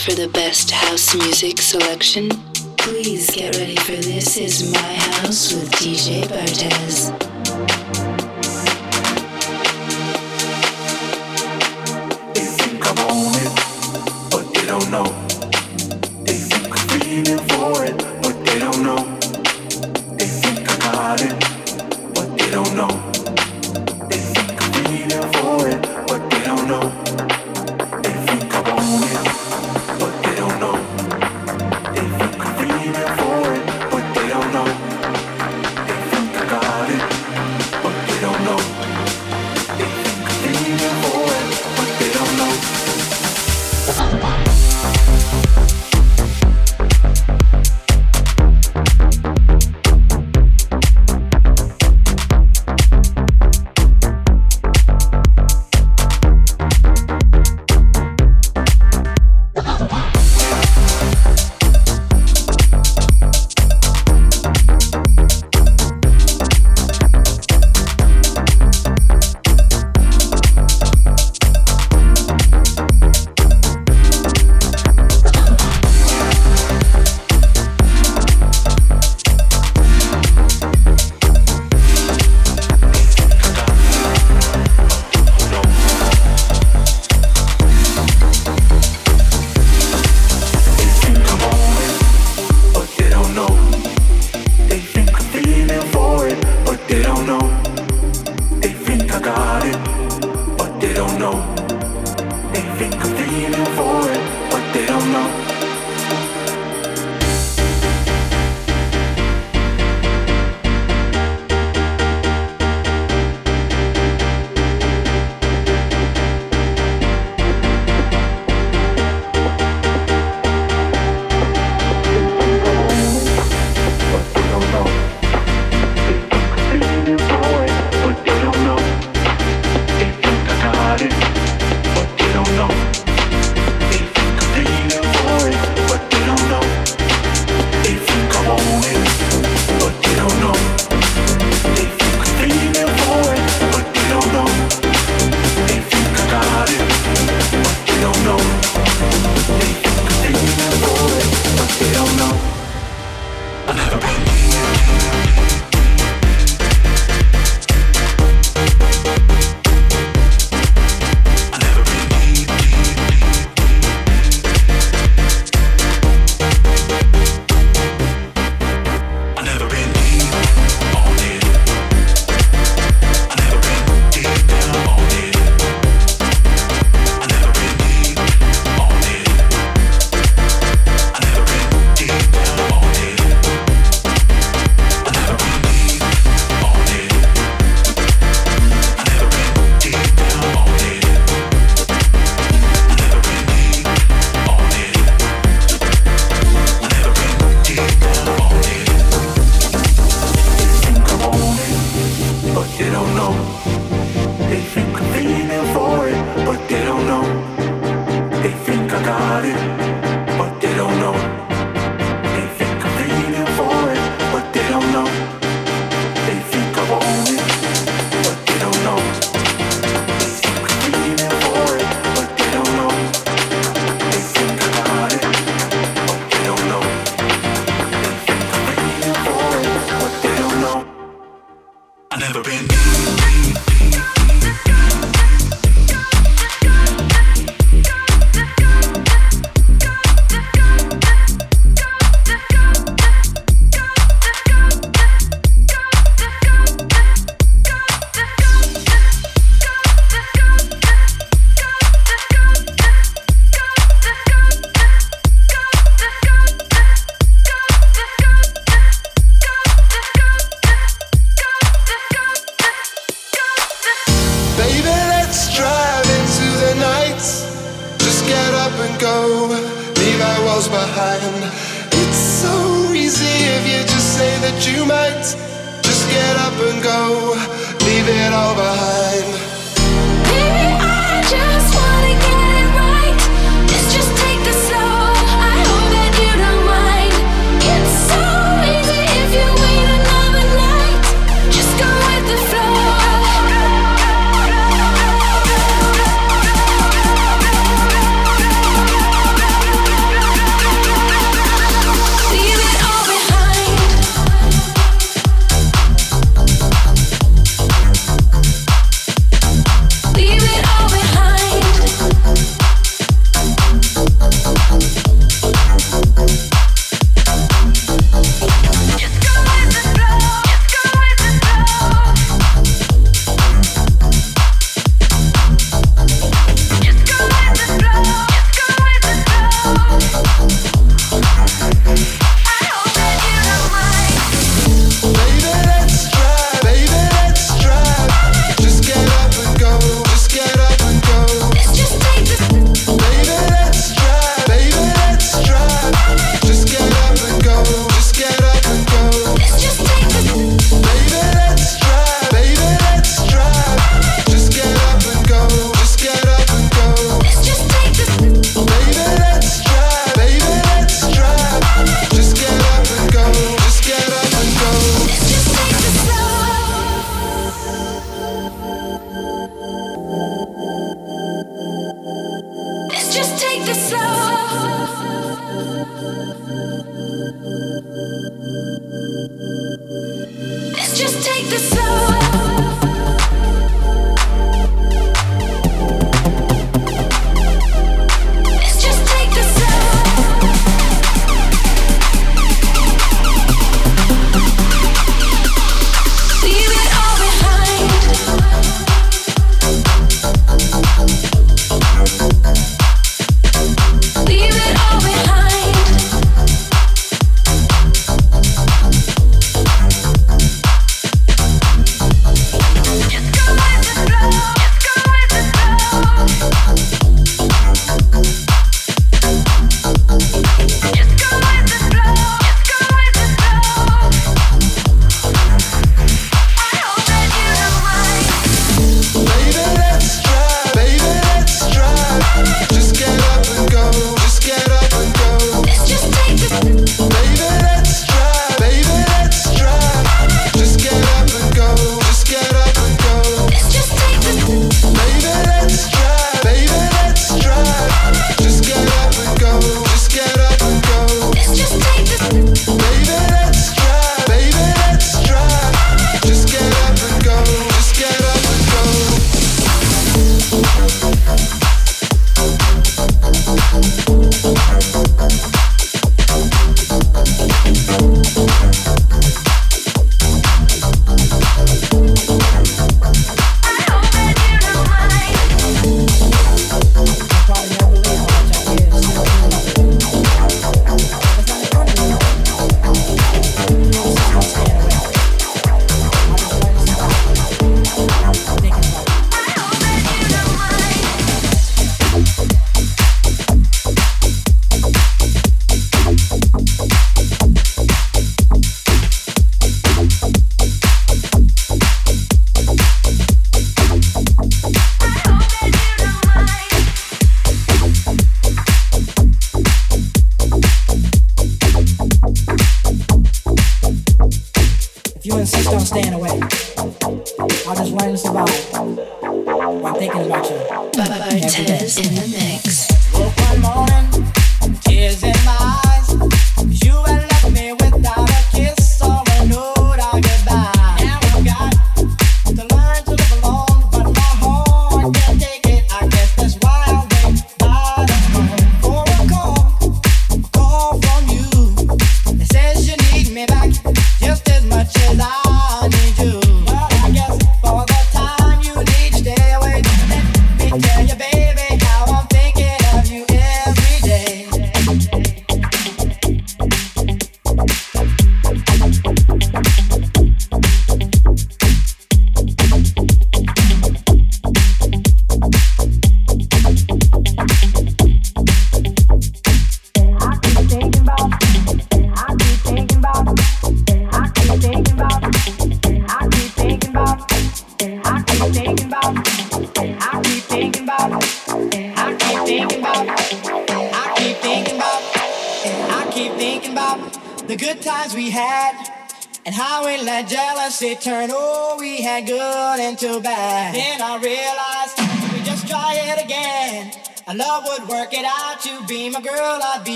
for the best house music selection? Please get ready for This Is My House with DJ Bartez.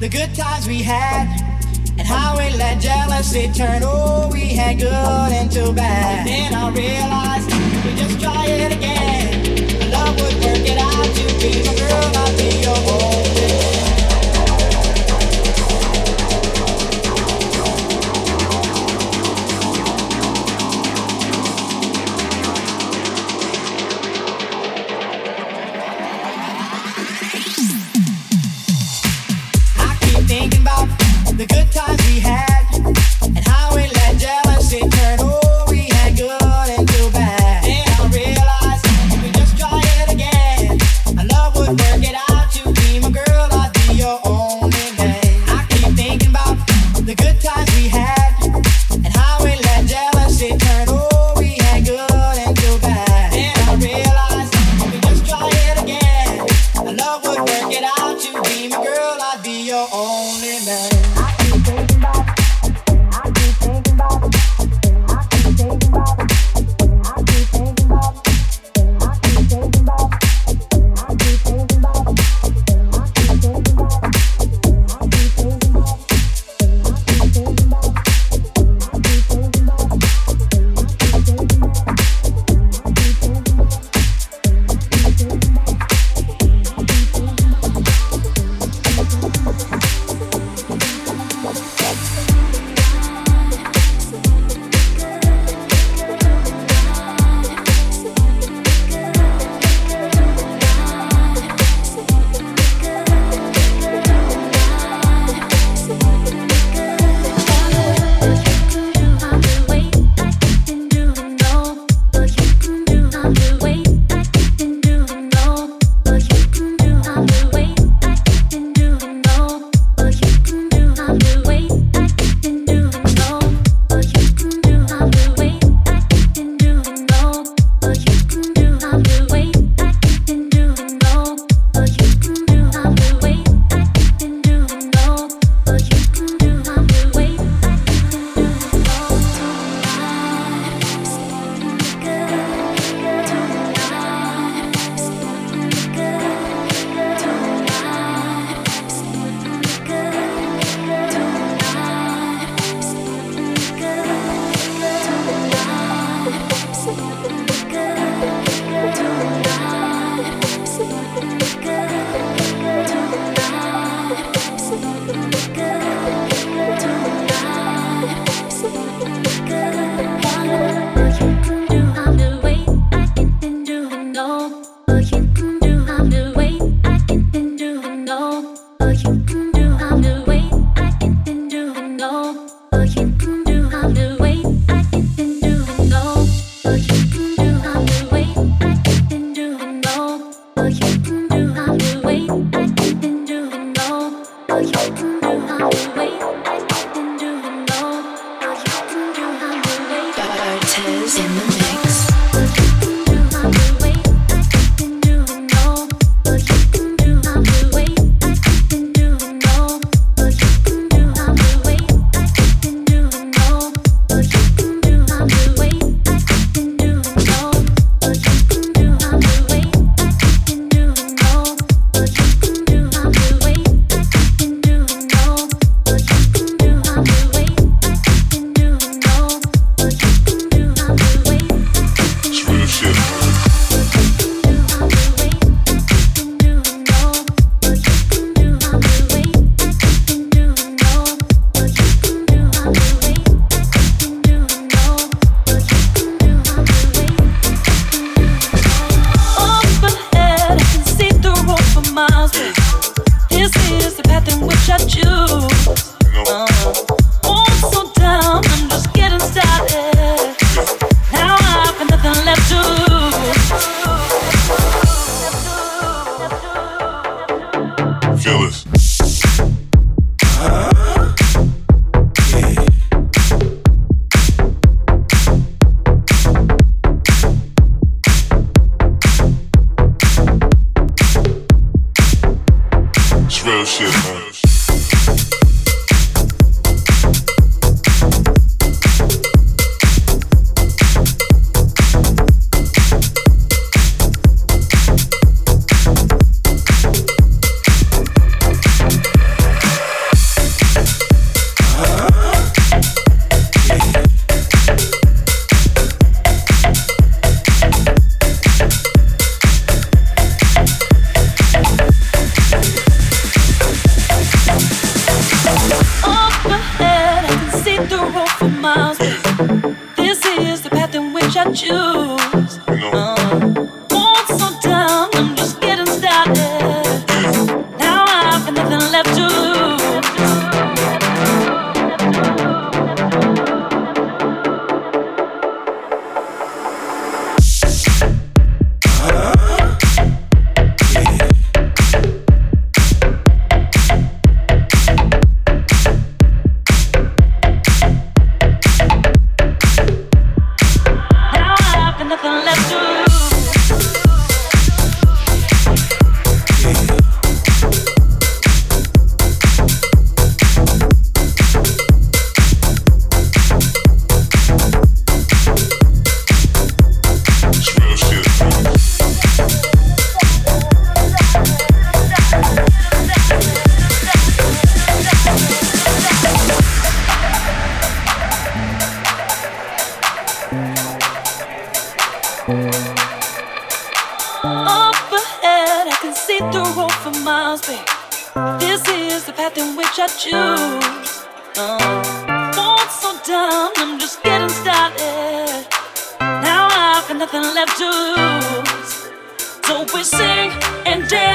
The good times we had and how we let jealousy turn. Oh we had good into bad. Then i realized we just try it again. Love would work it out to be my girl i'll your only man.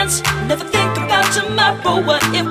So now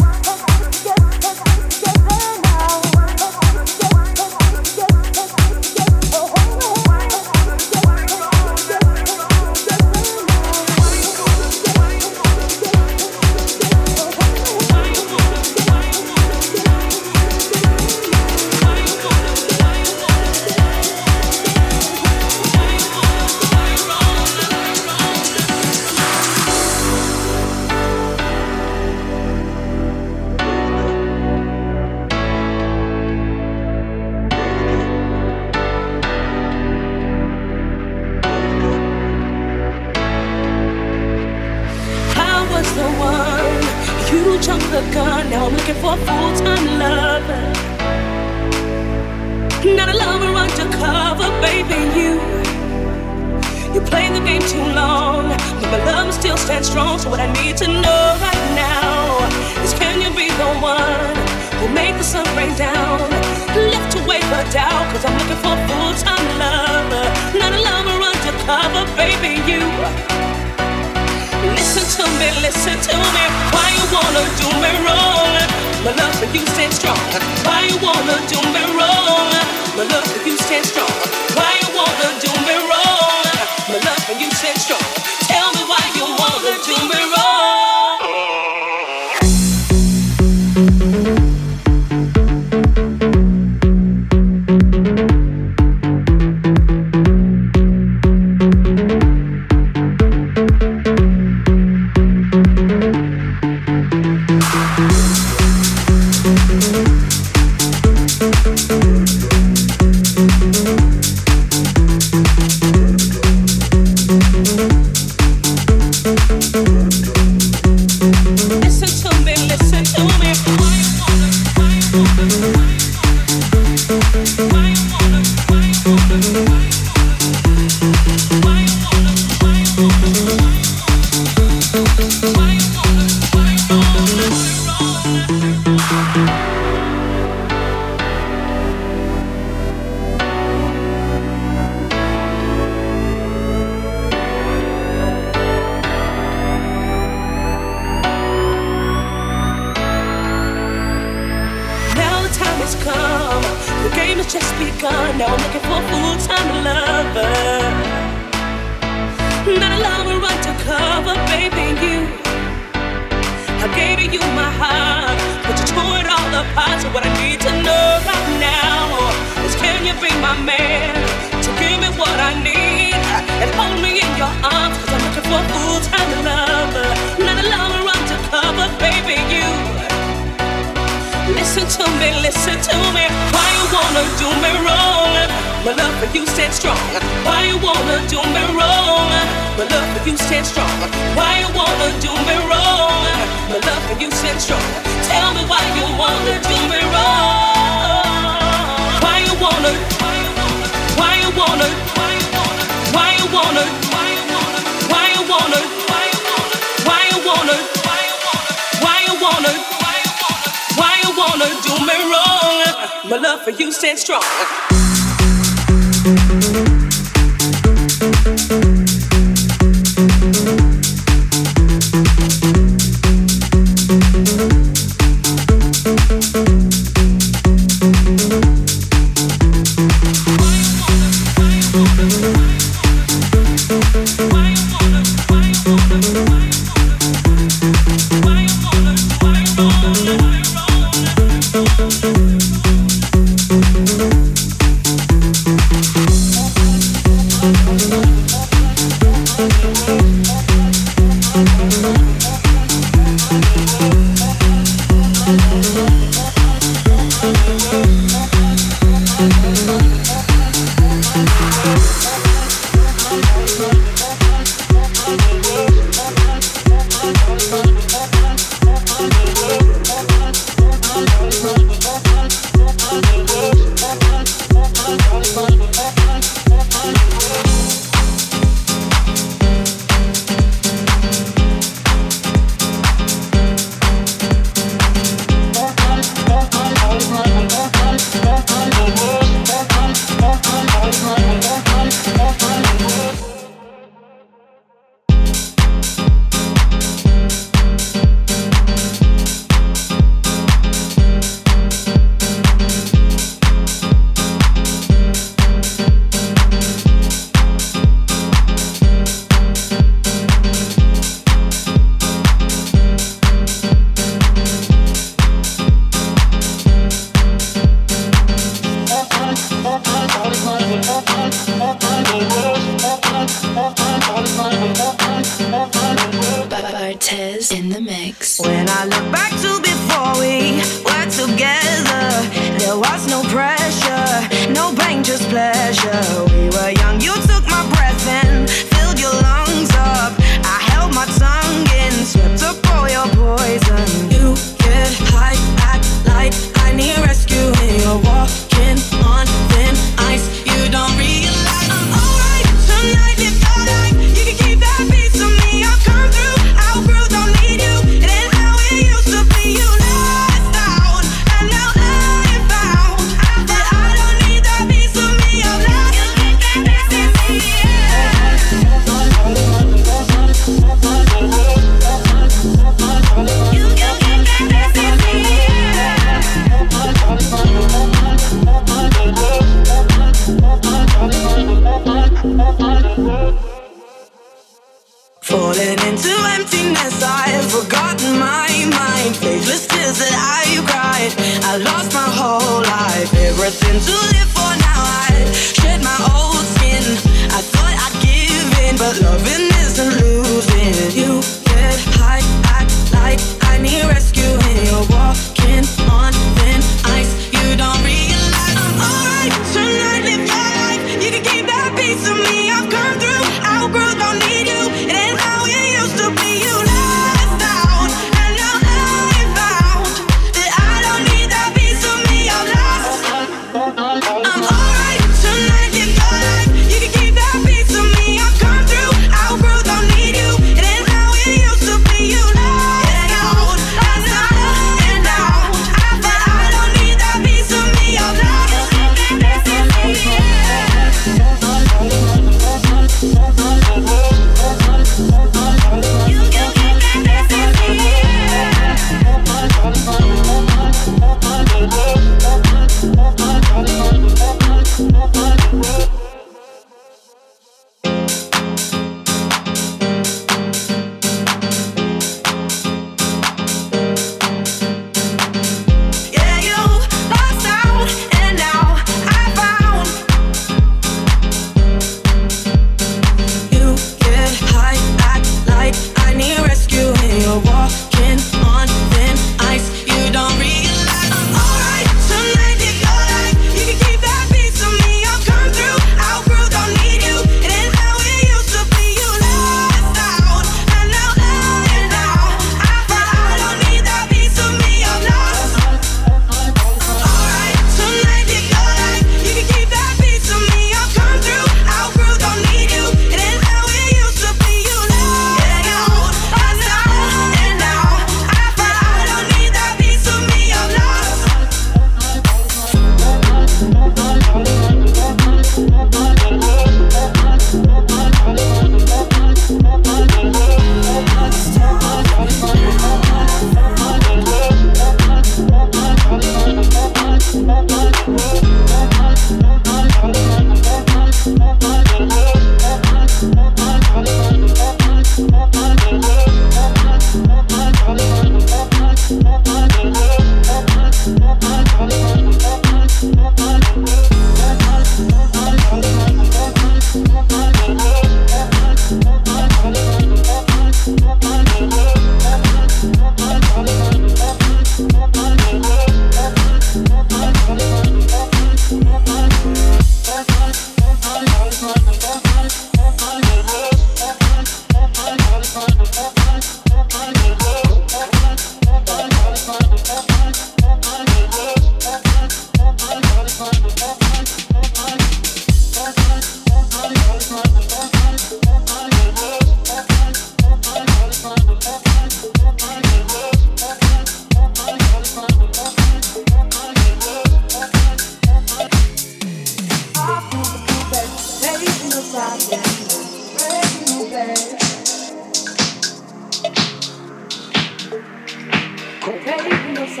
It's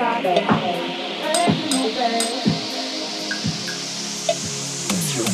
your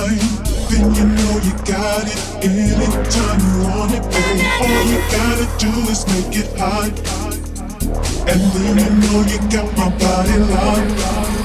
mind, then you know you got it. Anytime you want it, babe. All you gotta do is make it hot. And then you know you got my body locked.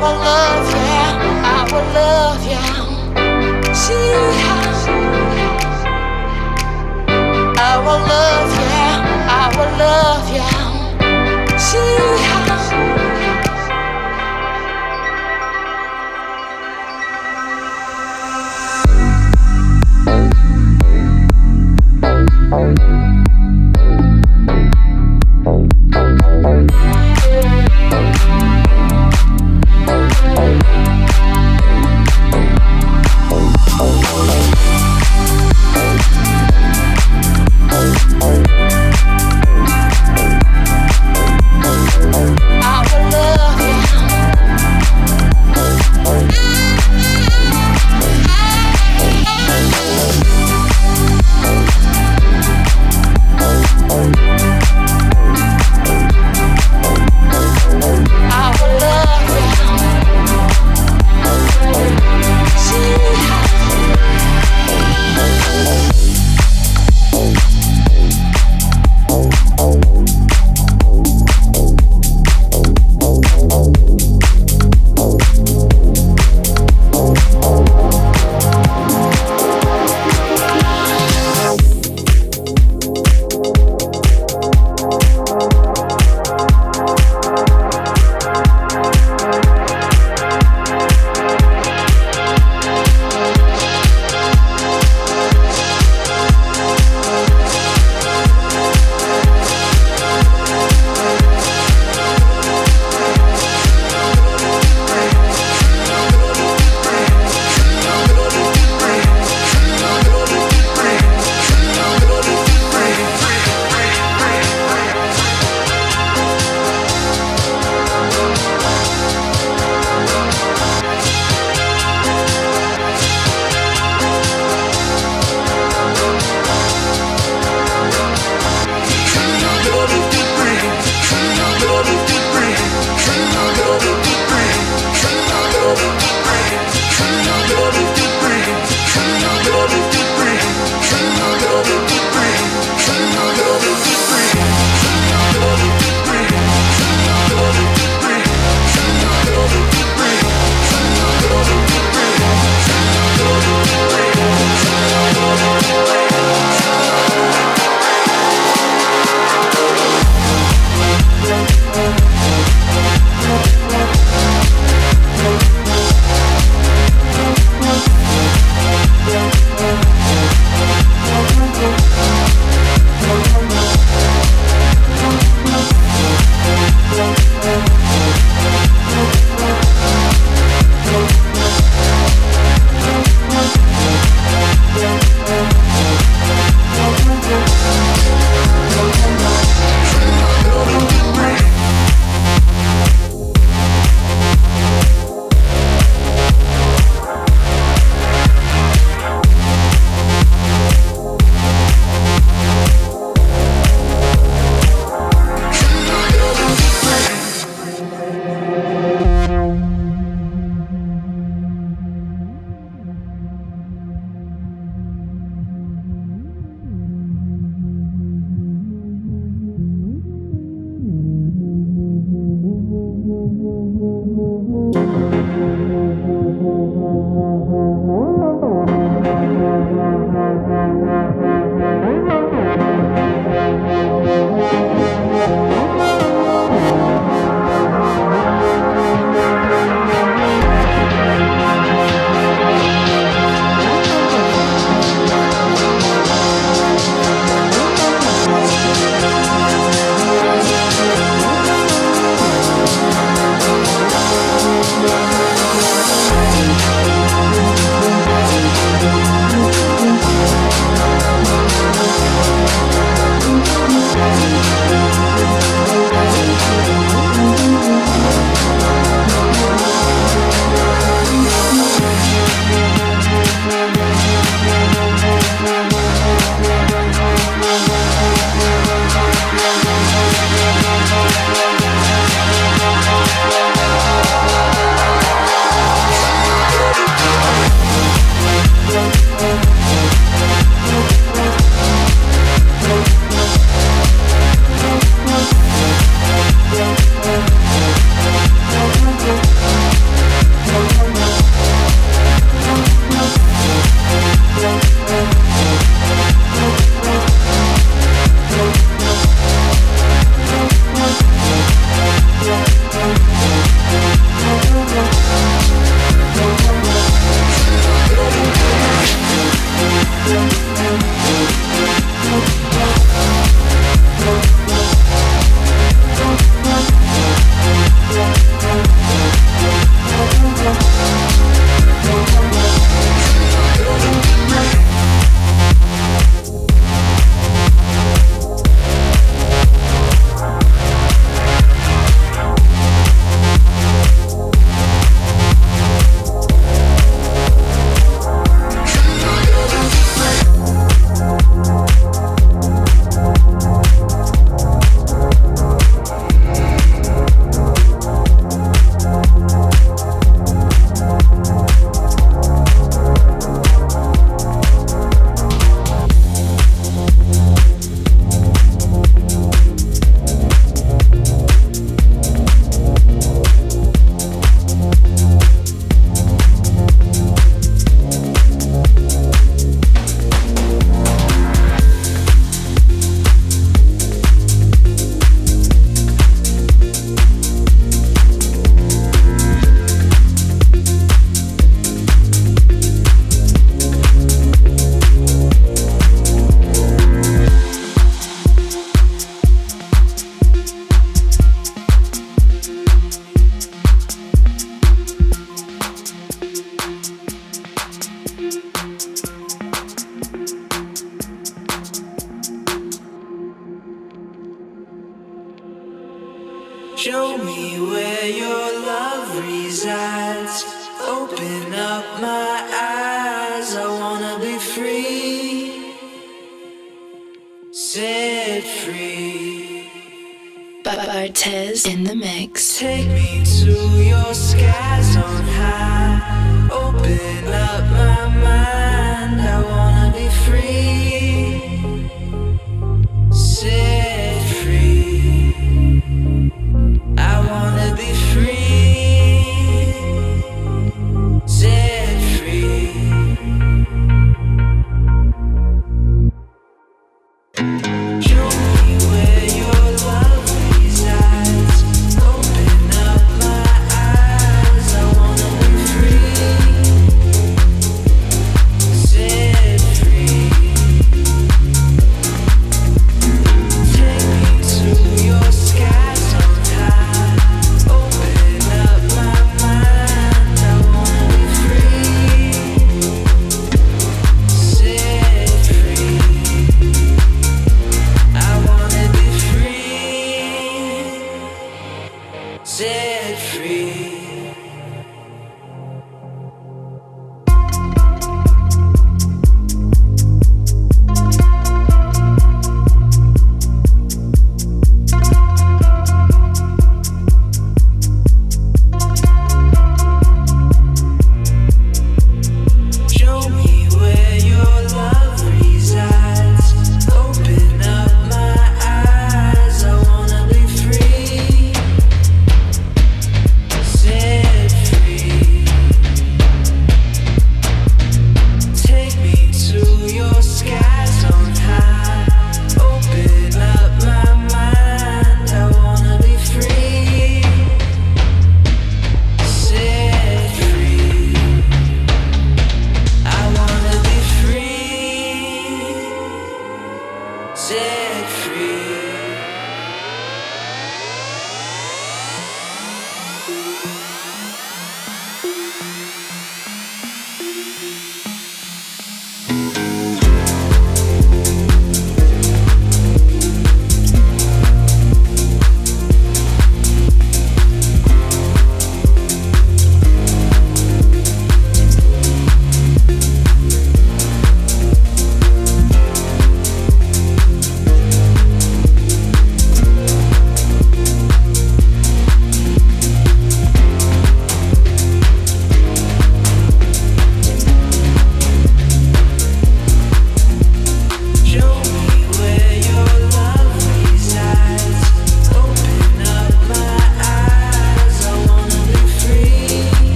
will love ya. I will love ya. See how I will love ya. I will love ya. See how oh